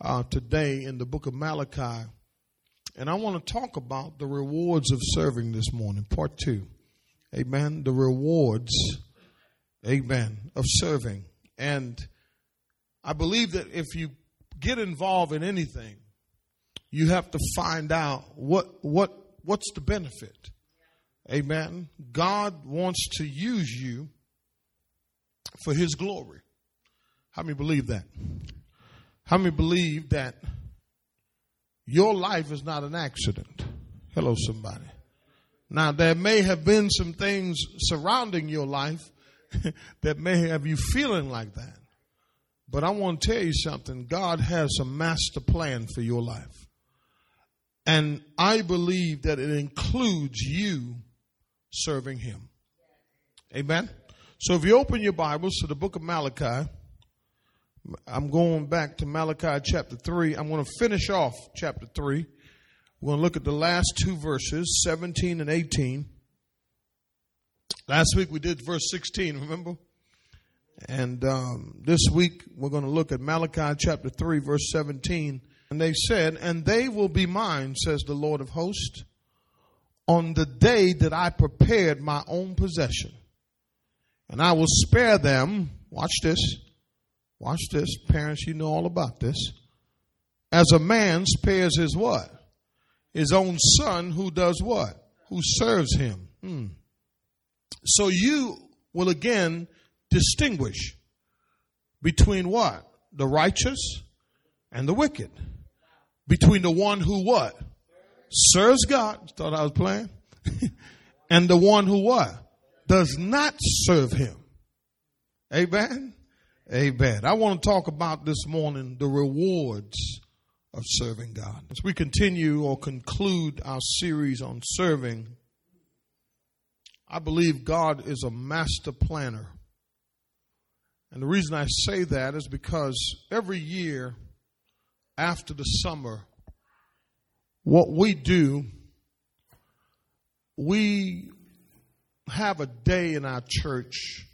uh, today in the book of Malachi. And I want to talk about the rewards of serving this morning, part two. Amen. The rewards, amen, of serving. And I believe that if you get involved in anything, you have to find out what what what's the benefit. Amen. God wants to use you for his glory. How many believe that? How many believe that your life is not an accident? Hello, somebody. Now, there may have been some things surrounding your life that may have you feeling like that. But I want to tell you something. God has a master plan for your life. And I believe that it includes you serving Him. Amen. So if you open your Bibles to the book of Malachi, I'm going back to Malachi chapter 3. I'm going to finish off chapter 3. We're going to look at the last two verses, 17 and 18. Last week we did verse 16, remember? And um, this week we're going to look at Malachi chapter 3, verse 17. And they said, And they will be mine, says the Lord of hosts, on the day that I prepared my own possession and I will spare them. Watch this. Watch this. Parents, you know all about this. As a man spares his what? His own son who does what? Who serves him. Hmm. So you will again distinguish between what? The righteous and the wicked. Between the one who what? Serves God. Thought I was playing. and the one who what? does not serve him. Amen. Amen. I want to talk about this morning the rewards of serving God. As we continue or conclude our series on serving, I believe God is a master planner. And the reason I say that is because every year after the summer, what we do, we have a day in our church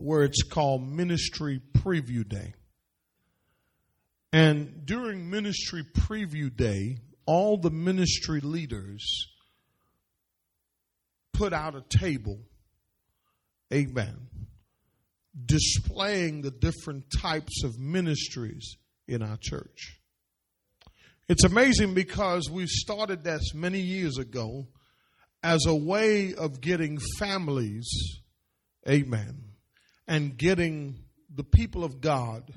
where it's called Ministry Preview Day. And during Ministry Preview Day, all the ministry leaders put out a table, amen, displaying the different types of ministries in our church. It's amazing because we started this many years ago as a way of getting families, amen, and getting the people of God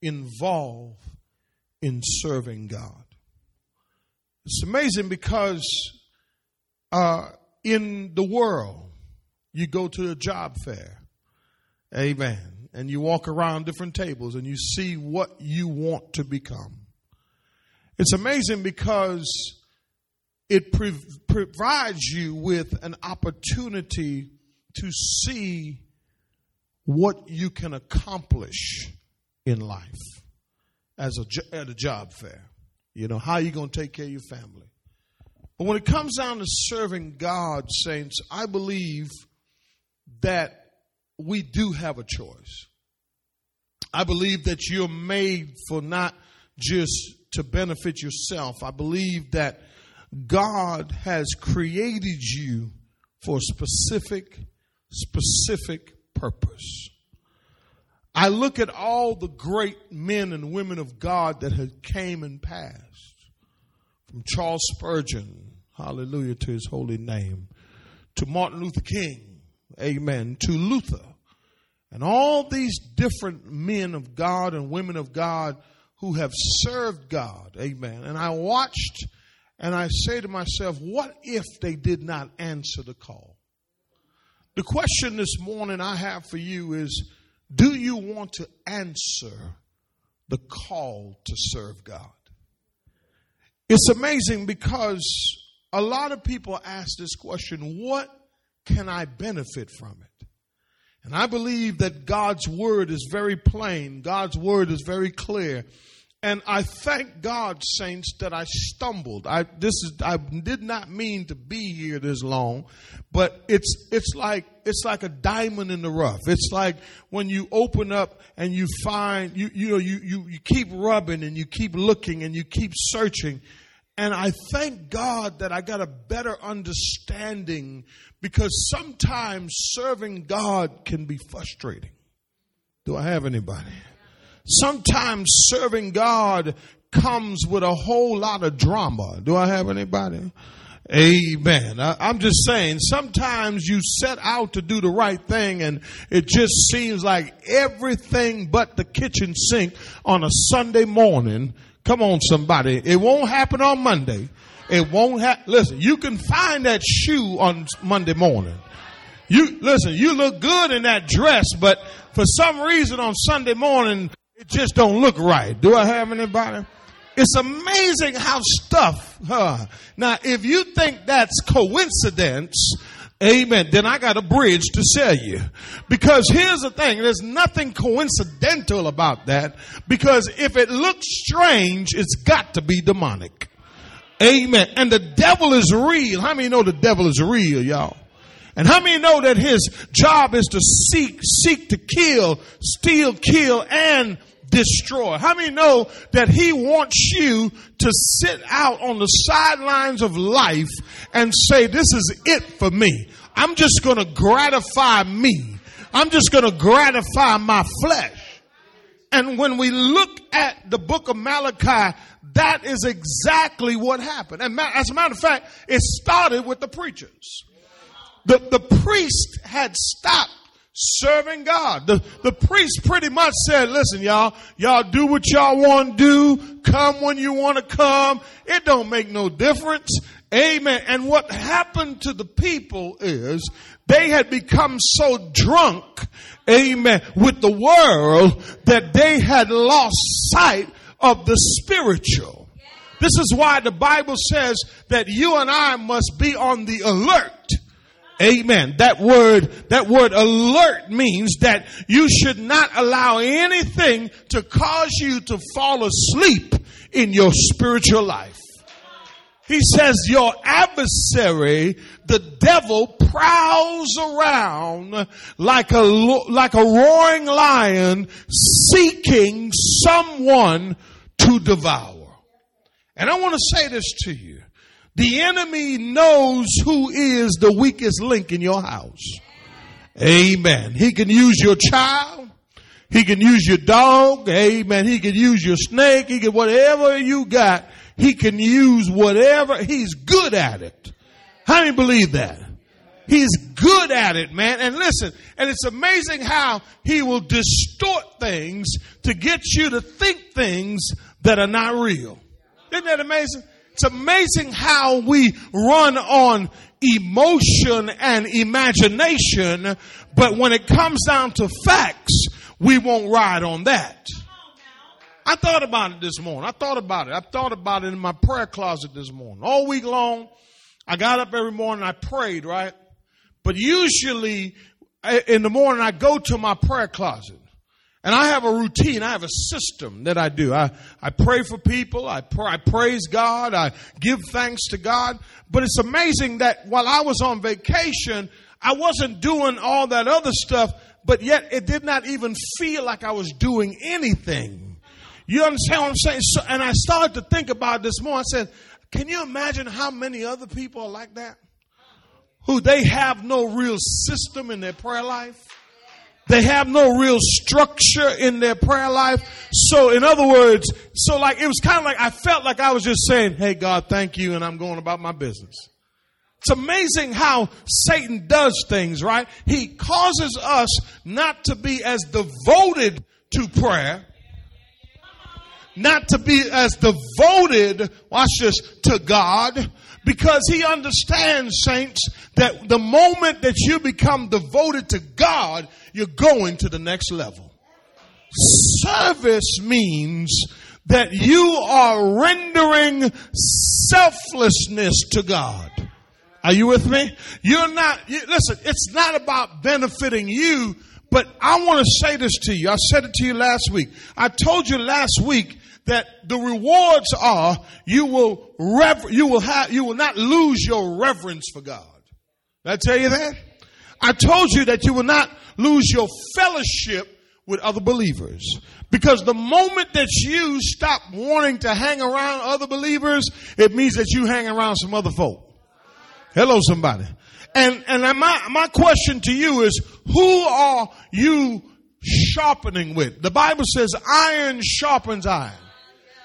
involved in serving God. It's amazing because uh, in the world, you go to a job fair, amen, and you walk around different tables and you see what you want to become. It's amazing because it provides you with an opportunity to see what you can accomplish in life as a, at a job fair. You know, how are you going to take care of your family? But when it comes down to serving God, saints, I believe that we do have a choice. I believe that you're made for not just to benefit yourself. I believe that God has created you for a specific, specific purpose. I look at all the great men and women of God that have came and passed. From Charles Spurgeon, hallelujah to his holy name, to Martin Luther King, amen, to Luther, and all these different men of God and women of God who have served God, amen. And I watched and I say to myself, what if they did not answer the call? The question this morning I have for you is do you want to answer the call to serve God? It's amazing because a lot of people ask this question what can I benefit from it? And I believe that God's word is very plain, God's word is very clear. And I thank God, saints, that I stumbled. I this is I did not mean to be here this long, but it's it's like it's like a diamond in the rough. It's like when you open up and you find you you know you you, you keep rubbing and you keep looking and you keep searching. And I thank God that I got a better understanding because sometimes serving God can be frustrating. Do I have anybody? Sometimes serving God comes with a whole lot of drama. Do I have anybody? Amen. I, am just saying, sometimes you set out to do the right thing and it just seems like everything but the kitchen sink on a Sunday morning. Come on, somebody. It won't happen on Monday. It won't happen. Listen, you can find that shoe on Monday morning. You, listen, you look good in that dress, but for some reason on Sunday morning, it just don't look right. Do I have anybody? It's amazing how stuff, huh? Now, if you think that's coincidence, amen, then I got a bridge to sell you. Because here's the thing, there's nothing coincidental about that. Because if it looks strange, it's got to be demonic. Amen. And the devil is real. How many know the devil is real, y'all? And how many know that his job is to seek, seek to kill, steal, kill, and destroy? How many know that he wants you to sit out on the sidelines of life and say, this is it for me. I'm just going to gratify me. I'm just going to gratify my flesh. And when we look at the book of Malachi, that is exactly what happened. And as a matter of fact, it started with the preachers. The, the priest had stopped serving God. The, the priest pretty much said, listen, y'all, y'all do what y'all want to do. Come when you want to come. It don't make no difference. Amen. And what happened to the people is they had become so drunk, amen, with the world that they had lost sight of the spiritual. This is why the Bible says that you and I must be on the alert Amen. That word, that word alert means that you should not allow anything to cause you to fall asleep in your spiritual life. He says your adversary, the devil, prowls around like a, like a roaring lion seeking someone to devour. And I want to say this to you. The enemy knows who is the weakest link in your house. Amen. He can use your child. He can use your dog. Amen. He can use your snake. He can, whatever you got, he can use whatever. He's good at it. How do you believe that? He's good at it, man. And listen, and it's amazing how he will distort things to get you to think things that are not real. Isn't that amazing? It's amazing how we run on emotion and imagination, but when it comes down to facts, we won't ride on that. I thought about it this morning. I thought about it. I thought about it in my prayer closet this morning. All week long, I got up every morning, I prayed, right? But usually eh, in the morning, I go to my prayer closet. And I have a routine. I have a system that I do. I, I pray for people. I, pray, I praise God. I give thanks to God. But it's amazing that while I was on vacation, I wasn't doing all that other stuff, but yet it did not even feel like I was doing anything. You understand what I'm saying? So, and I started to think about this more. I said, can you imagine how many other people are like that? Who they have no real system in their prayer life? They have no real structure in their prayer life. So in other words, so like it was kind of like I felt like I was just saying, Hey God, thank you. And I'm going about my business. It's amazing how Satan does things, right? He causes us not to be as devoted to prayer, not to be as devoted, watch this, to God, because he understands, saints, that the moment that you become devoted to God, you're going to the next level. Service means that you are rendering selflessness to God. Are you with me? You're not, you, listen, it's not about benefiting you, but I want to say this to you. I said it to you last week. I told you last week that the rewards are you will rever- you will have you will not lose your reverence for God. Did I tell you that? I told you that you will not lose your fellowship with other believers. Because the moment that you stop wanting to hang around other believers, it means that you hang around some other folk. Hello, somebody. And, and my, my question to you is, who are you sharpening with? The Bible says iron sharpens iron.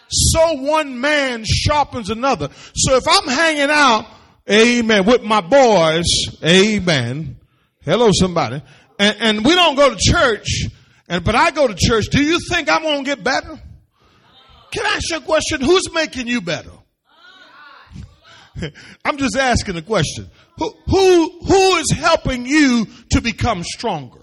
So one man sharpens another. So if I'm hanging out, amen, with my boys, amen. Hello, somebody. And, and we don't go to church, and but I go to church. Do you think I'm going to get better? Can I ask you a question? Who's making you better? I'm just asking a question. Who, who, who is helping you to become stronger?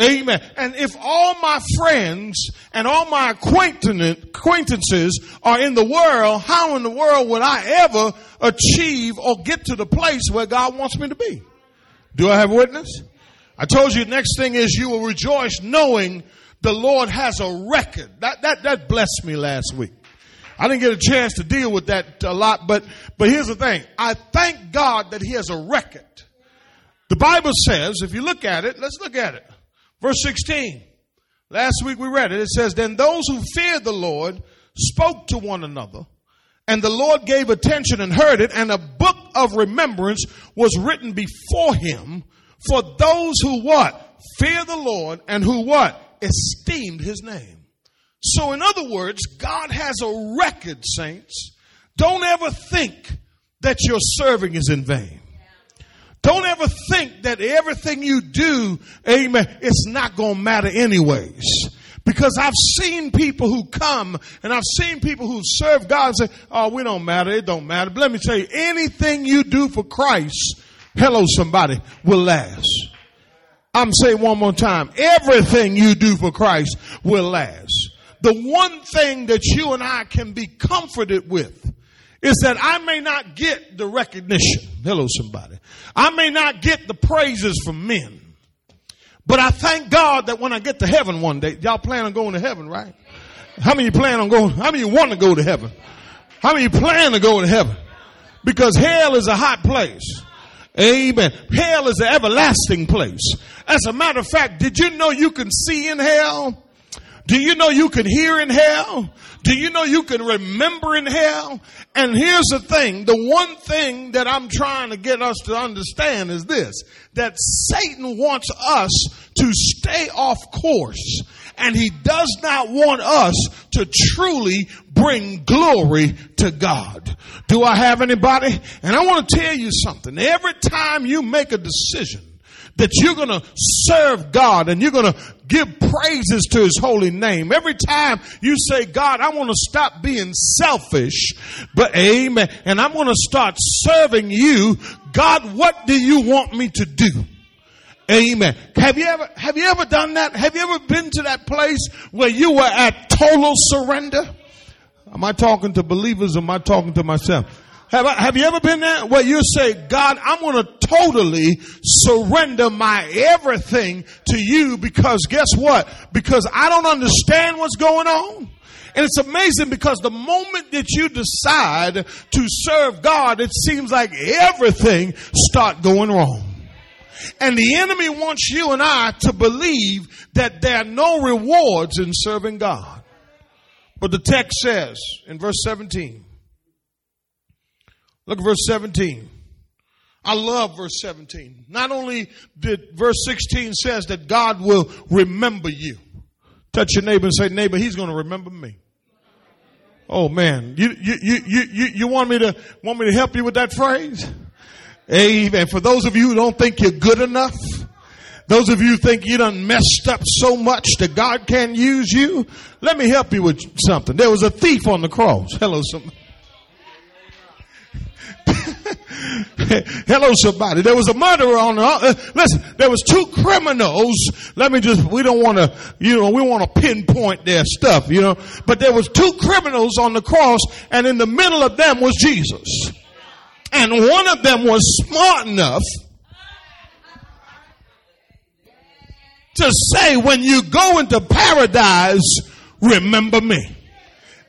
Amen. And if all my friends and all my acquaintances are in the world, how in the world would I ever achieve or get to the place where God wants me to be? Do I have witness? I told you the next thing is you will rejoice knowing the Lord has a record. That, that, that blessed me last week. I didn't get a chance to deal with that a lot, but, but here's the thing. I thank God that He has a record. The Bible says, if you look at it, let's look at it. Verse 16. Last week we read it. It says, Then those who feared the Lord spoke to one another, and the Lord gave attention and heard it, and a book of remembrance was written before him for those who what? Fear the Lord and who what? Esteemed his name. So in other words, God has a record, saints. Don't ever think that your serving is in vain. Don't ever think that everything you do, amen, it's not going to matter anyways. Because I've seen people who come and I've seen people who serve God and say, oh, we don't matter. It don't matter. But let me tell you, anything you do for Christ, hello somebody, will last. I'm saying one more time. Everything you do for Christ will last. The one thing that you and I can be comforted with is that I may not get the recognition. Hello, somebody. I may not get the praises from men. But I thank God that when I get to heaven one day, y'all plan on going to heaven, right? How many plan on going? How many want to go to heaven? How many plan to go to heaven? Because hell is a hot place. Amen. Hell is an everlasting place. As a matter of fact, did you know you can see in hell? Do you know you can hear in hell? Do you know you can remember in hell? And here's the thing. The one thing that I'm trying to get us to understand is this, that Satan wants us to stay off course and he does not want us to truly bring glory to God. Do I have anybody? And I want to tell you something. Every time you make a decision that you're going to serve God and you're going to give praises to his holy name. Every time you say, God, I want to stop being selfish, but amen, and I'm going to start serving you. God, what do you want me to do? Amen. Have you ever, have you ever done that? Have you ever been to that place where you were at total surrender? Am I talking to believers am I talking to myself? Have, I, have you ever been there where you say, God, I'm going to totally surrender my everything to you because guess what? Because I don't understand what's going on. And it's amazing because the moment that you decide to serve God, it seems like everything start going wrong. And the enemy wants you and I to believe that there are no rewards in serving God. But the text says in verse 17, Look at verse 17. I love verse 17. Not only did verse 16 says that God will remember you. Touch your neighbor and say, neighbor, he's going to remember me. Oh man, you, you, you, you, you want me to, want me to help you with that phrase? Amen. For those of you who don't think you're good enough, those of you think you done messed up so much that God can't use you, let me help you with something. There was a thief on the cross. Hello, somebody. Hello, somebody. There was a murderer on the, uh, listen, there was two criminals. Let me just, we don't want to, you know, we want to pinpoint their stuff, you know, but there was two criminals on the cross and in the middle of them was Jesus. And one of them was smart enough to say, when you go into paradise, remember me.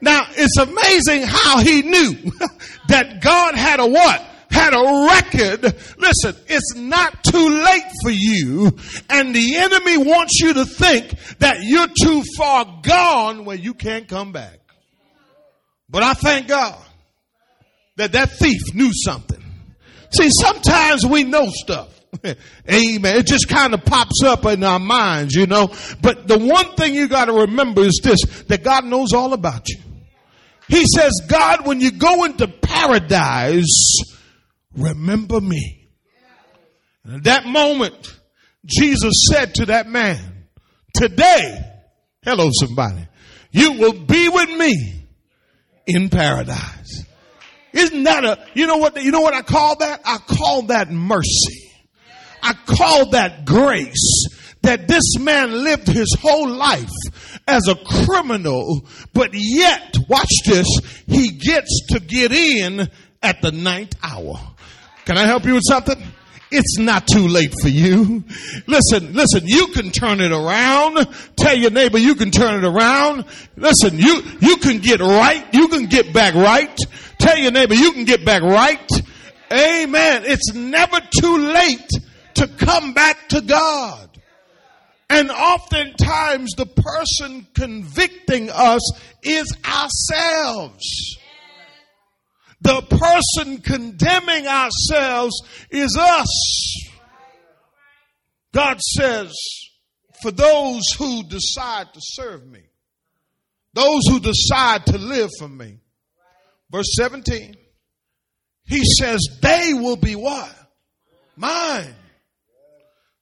Now, it's amazing how he knew that God had a what? Had a record. Listen, it's not too late for you, and the enemy wants you to think that you're too far gone where you can't come back. But I thank God that that thief knew something. See, sometimes we know stuff. Amen. It just kind of pops up in our minds, you know. But the one thing you got to remember is this that God knows all about you. He says, God, when you go into paradise, remember me. And at that moment, Jesus said to that man, Today, hello, somebody, you will be with me in paradise. Isn't that a, you know what, you know what I call that? I call that mercy. I call that grace that this man lived his whole life as a criminal, but yet, watch this, he gets to get in at the ninth hour. Can I help you with something? It's not too late for you. Listen, listen, you can turn it around. Tell your neighbor you can turn it around. Listen, you, you can get right. You can get back right. Tell your neighbor you can get back right. Amen. It's never too late to come back to God. And oftentimes the person convicting us is ourselves. The person condemning ourselves is us. God says, for those who decide to serve me, those who decide to live for me, verse 17, he says, they will be what? Mine.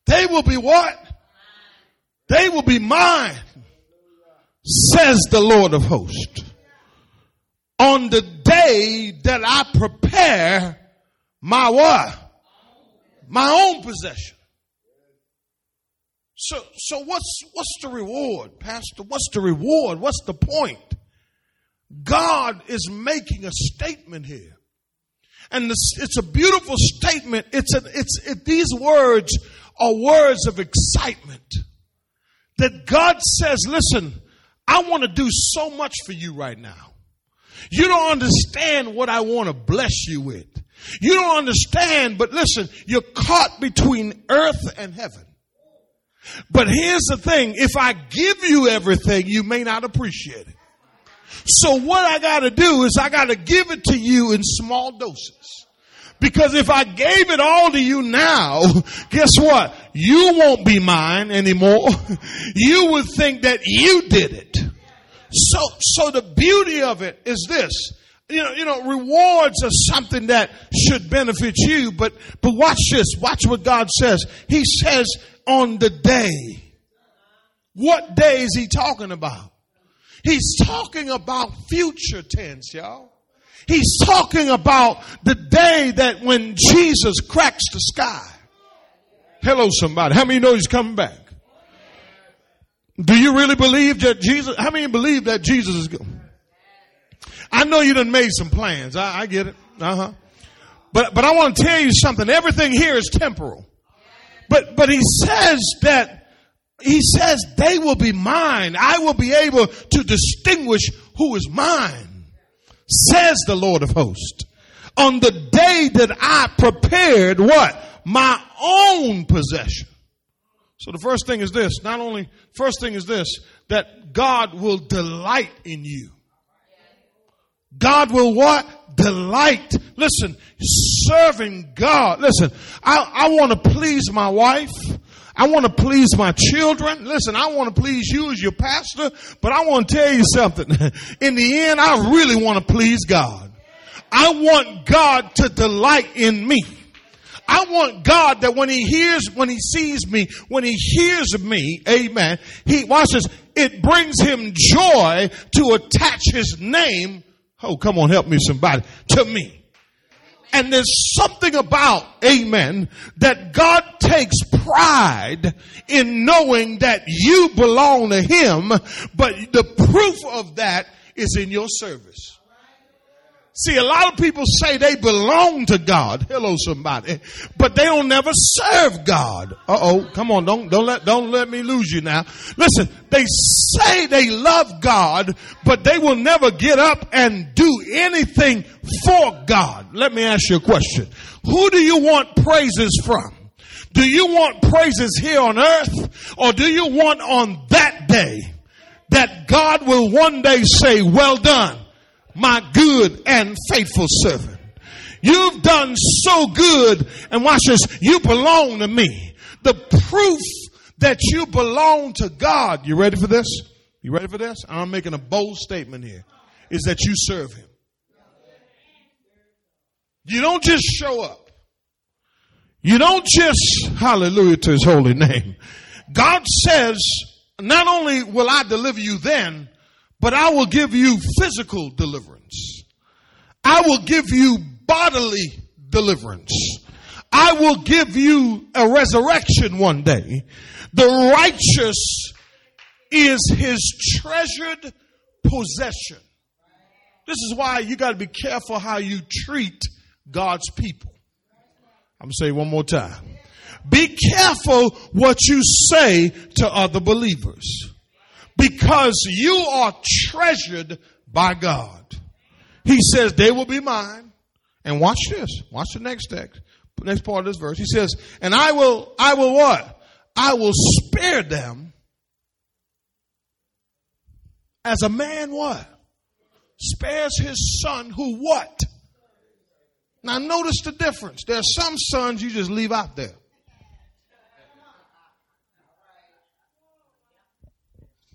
They will be what? They will be mine, says the Lord of hosts. On the day that I prepare my what? My own possession. So, so what's, what's the reward, Pastor? What's the reward? What's the point? God is making a statement here. And this, it's a beautiful statement. It's a, it's, it, these words are words of excitement. That God says, listen, I want to do so much for you right now. You don't understand what I want to bless you with. You don't understand, but listen, you're caught between earth and heaven. But here's the thing if I give you everything, you may not appreciate it. So, what I got to do is I got to give it to you in small doses. Because if I gave it all to you now, guess what? You won't be mine anymore. You would think that you did it. So, so the beauty of it is this. You know, you know, rewards are something that should benefit you, but, but watch this. Watch what God says. He says on the day. What day is he talking about? He's talking about future tense, y'all. He's talking about the day that when Jesus cracks the sky. Hello, somebody. How many know he's coming back? Do you really believe that Jesus, how many believe that Jesus is? I know you done made some plans. I, I get it. Uh huh. But, but I want to tell you something. Everything here is temporal. But, but he says that, he says they will be mine. I will be able to distinguish who is mine, says the Lord of hosts. On the day that I prepared what? My own possession. So the first thing is this, not only, first thing is this, that God will delight in you. God will what? Delight. Listen, serving God. Listen, I, I want to please my wife. I want to please my children. Listen, I want to please you as your pastor, but I want to tell you something. In the end, I really want to please God. I want God to delight in me. I want God that when he hears, when he sees me, when he hears me, amen, he, watch this, it brings him joy to attach his name, oh come on help me somebody, to me. And there's something about, amen, that God takes pride in knowing that you belong to him, but the proof of that is in your service. See, a lot of people say they belong to God. Hello, somebody. But they don't never serve God. Uh oh. Come on. Don't, don't let, don't let me lose you now. Listen, they say they love God, but they will never get up and do anything for God. Let me ask you a question. Who do you want praises from? Do you want praises here on earth or do you want on that day that God will one day say, well done? My good and faithful servant. You've done so good, and watch this, you belong to me. The proof that you belong to God, you ready for this? You ready for this? I'm making a bold statement here, is that you serve Him. You don't just show up. You don't just, hallelujah to His holy name. God says, not only will I deliver you then, but I will give you physical deliverance. I will give you bodily deliverance. I will give you a resurrection one day. The righteous is his treasured possession. This is why you got to be careful how you treat God's people. I'm going to say one more time. Be careful what you say to other believers because you are treasured by God. He says, they will be mine. And watch this. Watch the next text. Next part of this verse. He says, and I will, I will what? I will spare them as a man what? Spares his son who what? Now notice the difference. There are some sons you just leave out there.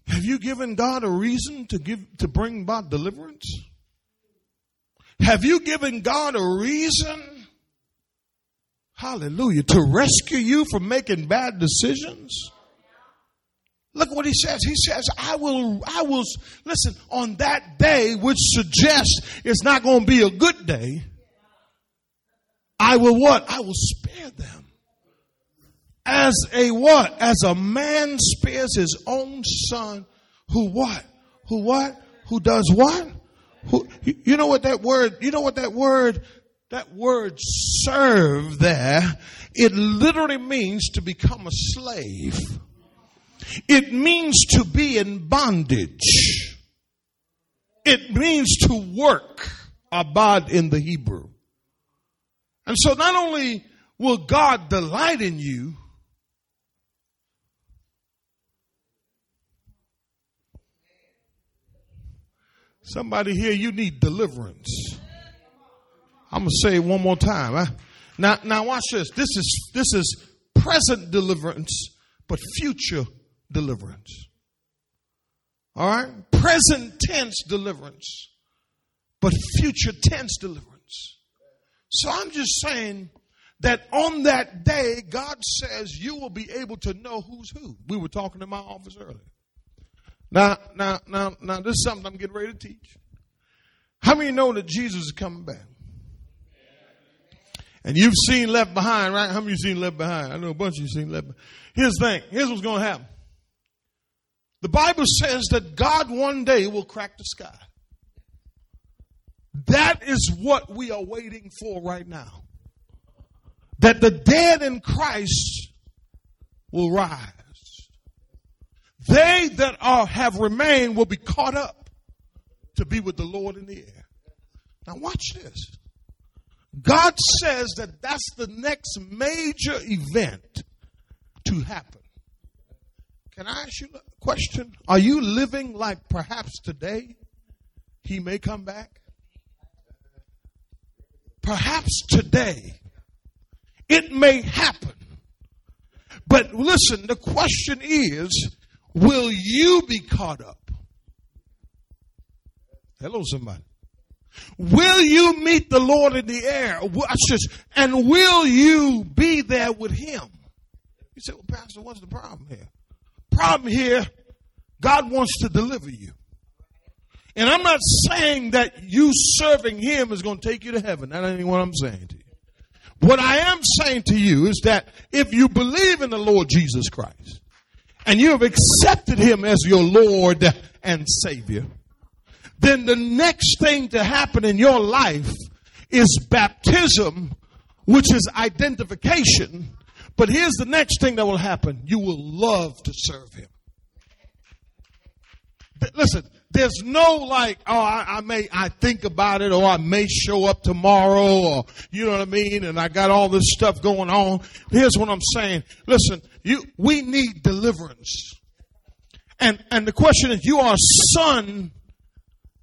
Have you given God a reason to give, to bring about deliverance? Have you given God a reason, hallelujah, to rescue you from making bad decisions? Look what he says. He says, I will, I will, listen, on that day, which suggests it's not going to be a good day, I will what? I will spare them as a what? As a man spares his own son who what? Who what? Who does what? Who, you know what that word, you know what that word, that word serve there, it literally means to become a slave. It means to be in bondage. It means to work, abad in the Hebrew. And so not only will God delight in you, Somebody here, you need deliverance. I'm gonna say it one more time. Huh? Now, now watch this. This is this is present deliverance, but future deliverance. All right, present tense deliverance, but future tense deliverance. So I'm just saying that on that day, God says you will be able to know who's who. We were talking in my office earlier. Now, now, now, now, this is something I'm getting ready to teach. How many know that Jesus is coming back? And you've seen Left Behind, right? How many you seen Left Behind? I know a bunch of you seen Left Behind. Here's the thing. Here's what's going to happen. The Bible says that God one day will crack the sky. That is what we are waiting for right now. That the dead in Christ will rise. They that are have remained will be caught up to be with the Lord in the air. Now watch this. God says that that's the next major event to happen. Can I ask you a question? Are you living like perhaps today he may come back? Perhaps today it may happen. But listen, the question is will you be caught up? Hello, somebody. Will you meet the Lord in the air? And will you be there with him? You say, well, Pastor, what's the problem here? Problem here, God wants to deliver you. And I'm not saying that you serving him is going to take you to heaven. That ain't what I'm saying to you. What I am saying to you is that if you believe in the Lord Jesus Christ, and you have accepted him as your Lord and Savior, then the next thing to happen in your life is baptism, which is identification. But here's the next thing that will happen you will love to serve Him. Listen, there's no like, oh, I, I, may, I think about it, or I may show up tomorrow, or you know what I mean, and I got all this stuff going on. Here's what I'm saying. Listen, you, we need deliverance. And, and the question is, you are a son,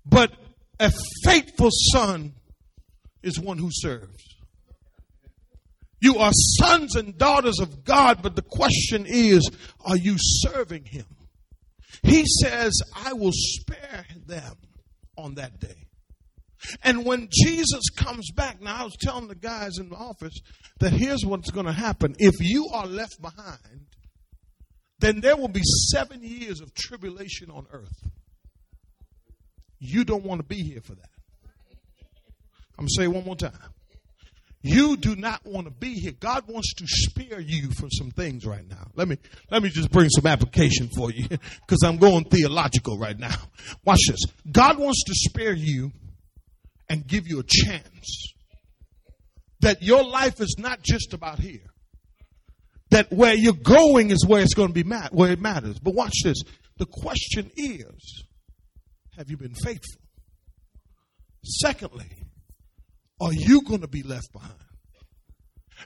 but a faithful son is one who serves. You are sons and daughters of God, but the question is, are you serving him? He says, I will spare them on that day. And when Jesus comes back, now I was telling the guys in the office that here's what's going to happen. If you are left behind, then there will be seven years of tribulation on earth. You don't want to be here for that. I'm going to say it one more time. You do not want to be here. God wants to spare you from some things right now. Let me let me just bring some application for you because I'm going theological right now. Watch this. God wants to spare you and give you a chance that your life is not just about here. That where you're going is where it's going to be mat- where it matters. But watch this. The question is, have you been faithful? Secondly, are you going to be left behind?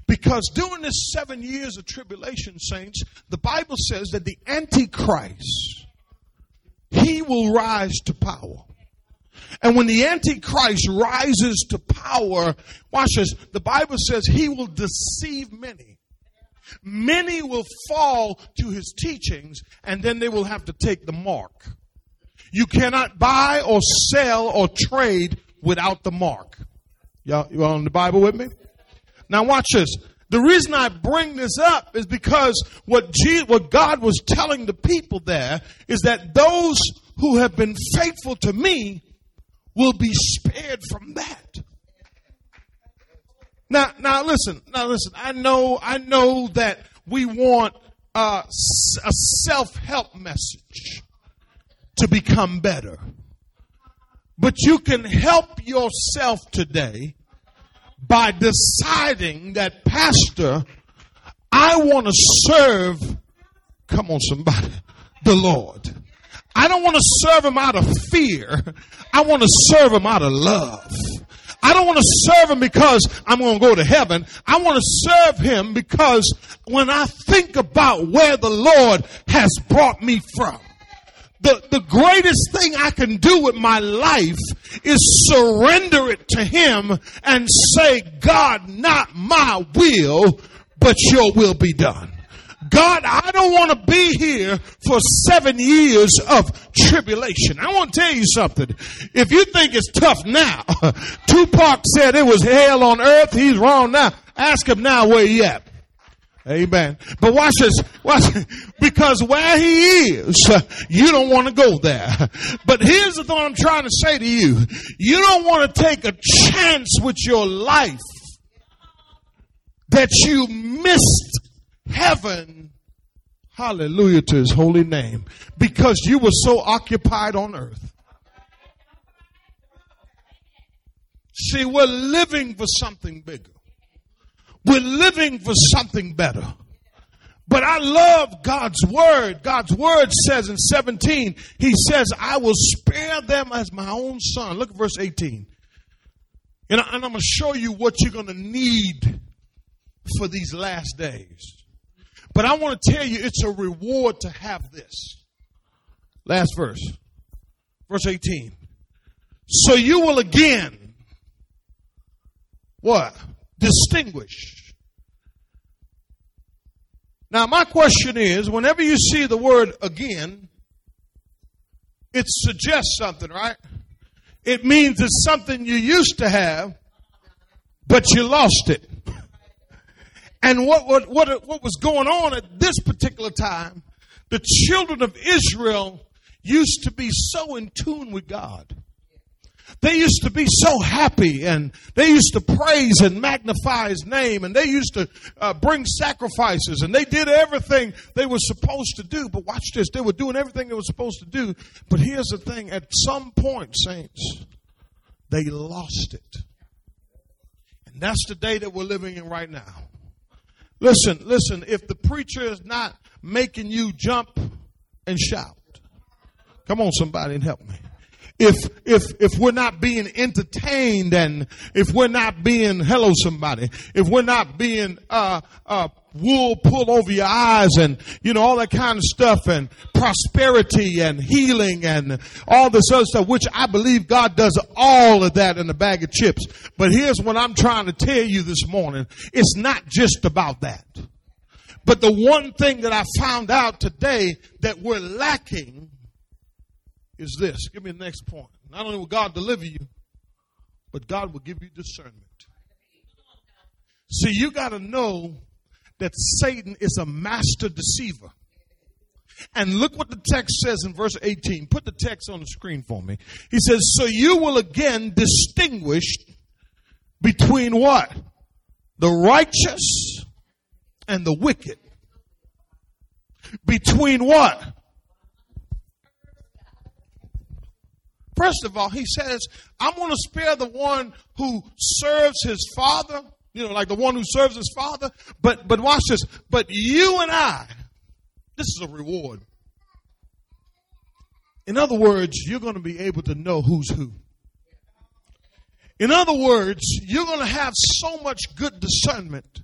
Because during this seven years of tribulation, saints, the Bible says that the Antichrist, he will rise to power. And when the Antichrist rises to power, watch this, the Bible says he will deceive many. Many will fall to his teachings, and then they will have to take the mark. You cannot buy or sell or trade without the mark. Y'all, you all in the Bible with me? Now watch this. The reason I bring this up is because what, what God was telling the people there is that those who have been faithful to me will be spared from that. Now, now listen, now listen, I know, I know that we want a self-help message to become better. But you can help yourself today by deciding that, Pastor, I want to serve, come on, somebody, the Lord. I don't want to serve him out of fear. I want to serve him out of love. I don't want to serve him because I'm going to go to heaven. I want to serve him because when I think about where the Lord has brought me from, the, the greatest thing I can do with my life is surrender it to Him and say, God, not my will, but your will be done. God, I don't want to be here for seven years of tribulation. I want to tell you something. If you think it's tough now, Tupac said it was hell on earth. He's wrong now. Ask him now where he at. Amen. But watch this. Watch Because where he is, you don't want to go there. But here's the thing I'm trying to say to you. You don't want to take a chance with your life that you missed heaven. Hallelujah to his holy name. Because you were so occupied on earth. See, we're living for something bigger. We're living for something better. But I love God's word. God's word says in 17, He says, I will spare them as my own son. Look at verse 18. And, I, am going to show you what you're going to need for these last days. But I want to tell you, it's a reward to have this. Last verse. Verse 18. So you will again, what? Distinguish. Now, my question is whenever you see the word again, it suggests something, right? It means it's something you used to have, but you lost it. And what, what, what, what was going on at this particular time, the children of Israel used to be so in tune with God they used to be so happy and they used to praise and magnify his name and they used to uh, bring sacrifices and they did everything they were supposed to do. But watch this, they were doing everything they were supposed to do. But here's the thing at some point, saints, they lost it. And that's the day that we're living in right now. Listen, listen, if the preacher is not making you jump and shout, come on, somebody, and help me if if if we're not being entertained and if we're not being hello somebody. If we're not being uh uh wool pull over your eyes and you know all that kind of stuff and prosperity and healing and all this other stuff which i believe god does all of that in a bag of chips. But here's what i'm trying to tell you this morning. It's not just about that. But the one thing that i found out today that we're lacking is this. Give me the next point. Not only will God deliver you, but God will give you discernment. See, you got to know that Satan is a master deceiver. And look what the text says in verse 18. Put the text on the screen for me. He says, So you will again distinguish between what? The righteous and the wicked. Between what? First of all, he says, I'm going to spare the one who serves his father, you know, like the one who serves his father. But, but watch this. But you and I, this is a reward. In other words, you're going to be able to know who's who. In other words, you're going to have so much good discernment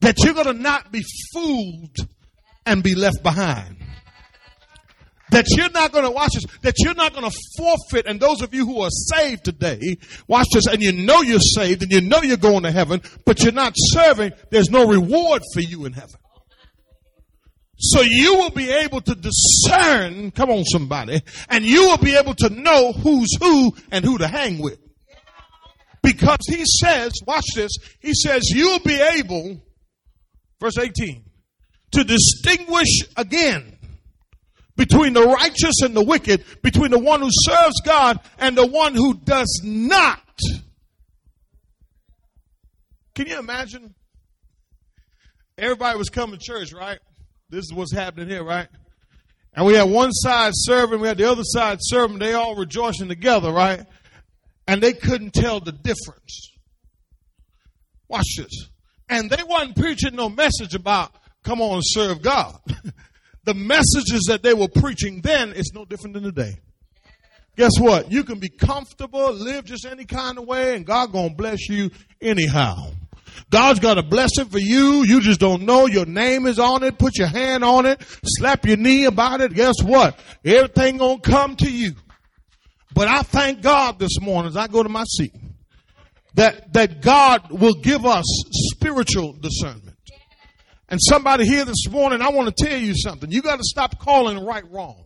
that you're going to not be fooled and be left behind that you're not going to watch this, that you're not going to forfeit. And those of you who are saved today, watch this, and you know you're saved and you know you're going to heaven, but you're not serving, there's no reward for you in heaven. So you will be able to discern, come on somebody, and you will be able to know who's who and who to hang with. Because he says, watch this, he says you'll be able, verse 18, to distinguish again between the righteous and the wicked, between the one who serves God and the one who does not. Can you imagine? Everybody was coming to church, right? This is what's happening here, right? And we had one side serving, we had the other side serving, they all rejoicing together, right? And they couldn't tell the difference. Watch this. And they wasn't preaching no message about come on serve God. the messages that they were preaching then is no different than today. Guess what? You can be comfortable, live just any kind of way, and God gonna bless you anyhow. God's got a blessing for you. You just don't know. Your name is on it. Put your hand on it. Slap your knee about it. Guess what? Everything gonna come to you. But I thank God this morning as I go to my seat that, that God will give us spiritual discernment. And somebody here this morning, I want to tell you something. You got to stop calling right wrong.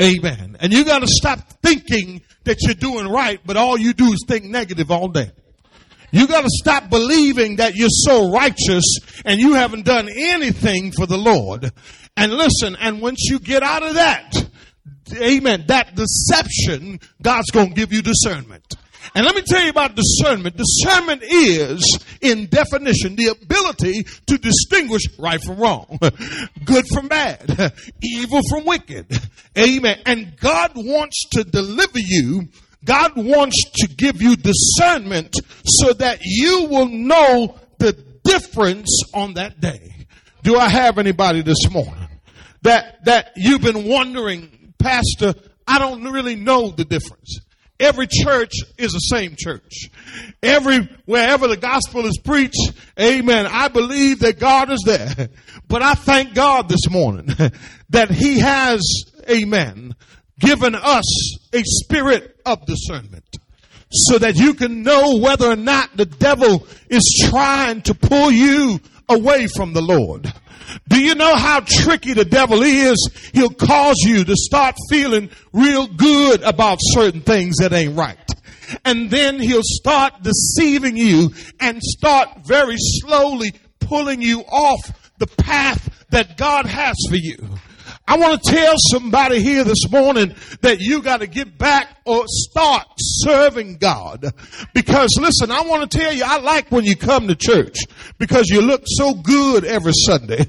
Amen. And you got to stop thinking that you're doing right, but all you do is think negative all day. You got to stop believing that you're so righteous and you haven't done anything for the Lord. And listen, and once you get out of that, amen, that deception, God's going to give you discernment. And let me tell you about discernment. Discernment is, in definition, the ability to distinguish right from wrong, good from bad, evil from wicked. Amen. And God wants to deliver you. God wants to give you discernment so that you will know the difference on that day. Do I have anybody this morning that, that you've been wondering, Pastor, I don't really know the difference. Every church is the same church. Every, wherever the gospel is preached, amen, I believe that God is there. But I thank God this morning that He has, amen, given us a spirit of discernment so that you can know whether or not the devil is trying to pull you away from the Lord. Do you know how tricky the devil is? He'll cause you to start feeling real good about certain things that ain't right. And then he'll start deceiving you and start very slowly pulling you off the path that God has for you. I want to tell somebody here this morning that you got to get back or start serving God. Because listen, I want to tell you, I like when you come to church because you look so good every Sunday.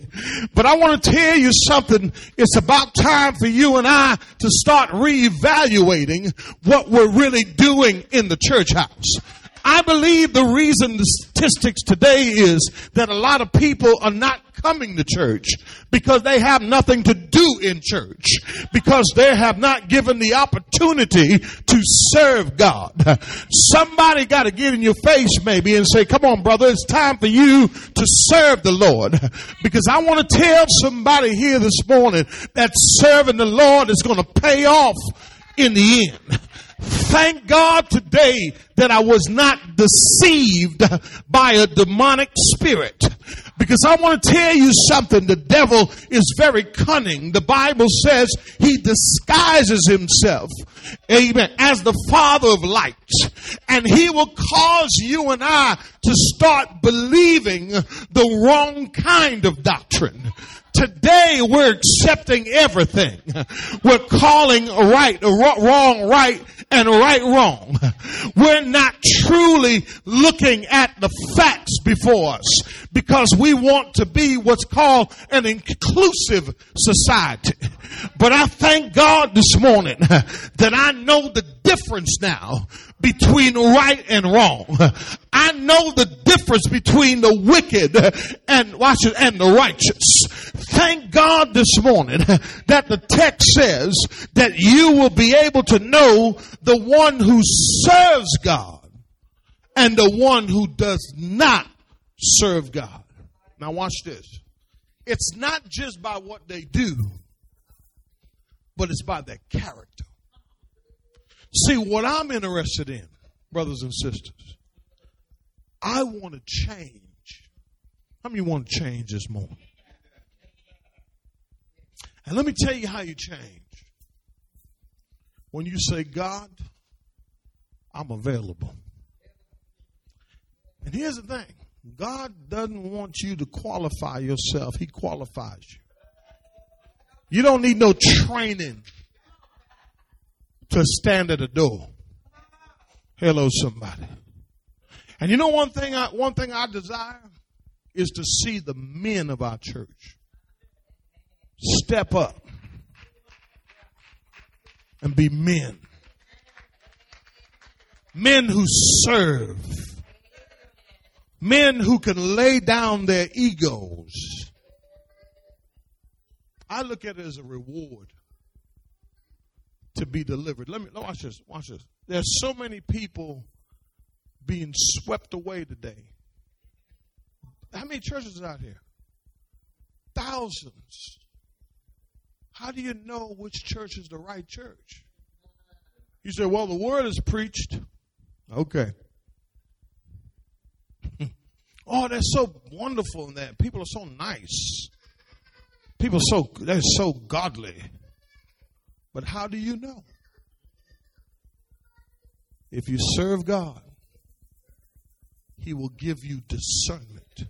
But I want to tell you something. It's about time for you and I to start reevaluating what we're really doing in the church house. I believe the reason the statistics today is that a lot of people are not coming to church because they have nothing to do in church because they have not given the opportunity to serve God. Somebody got to get in your face maybe and say, come on, brother, it's time for you to serve the Lord. Because I want to tell somebody here this morning that serving the Lord is going to pay off in the end. Thank God today that I was not deceived by a demonic spirit. Because I want to tell you something. The devil is very cunning. The Bible says he disguises himself, amen, as the father of lights. And he will cause you and I to start believing the wrong kind of doctrine. Today we're accepting everything. We're calling right, wrong right, and right wrong. We're not truly looking at the facts before us because we want to be what's called an inclusive society. But I thank God this morning that I know the difference now between right and wrong. I know the difference between the wicked and watch it and the righteous. Thank God this morning that the text says that you will be able to know the one who serves God and the one who does not serve God. Now watch this. It's not just by what they do, but it's by their character. See, what I'm interested in, brothers and sisters, I want to change. How many want to change this morning? And let me tell you how you change. When you say, God, I'm available. And here's the thing God doesn't want you to qualify yourself, He qualifies you. You don't need no training to stand at the door. Hello, somebody. And you know one thing I, one thing I desire is to see the men of our church step up and be men. Men who serve. Men who can lay down their egos. I look at it as a reward to be delivered. Let me watch this. Watch this. There's so many people being swept away today. How many churches are out here? Thousands. How do you know which church is the right church? You say, well, the word is preached. Okay. oh, that's so wonderful in that. People are so nice. People are so they're so godly. But how do you know? If you serve God, He will give you discernment.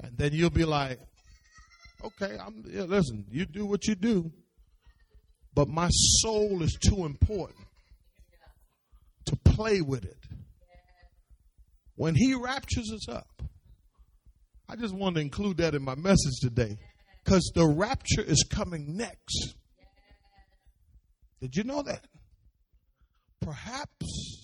And then you'll be like, okay, I'm, yeah, listen, you do what you do, but my soul is too important to play with it. When He raptures us up, I just wanted to include that in my message today. Because the rapture is coming next. Did you know that? Perhaps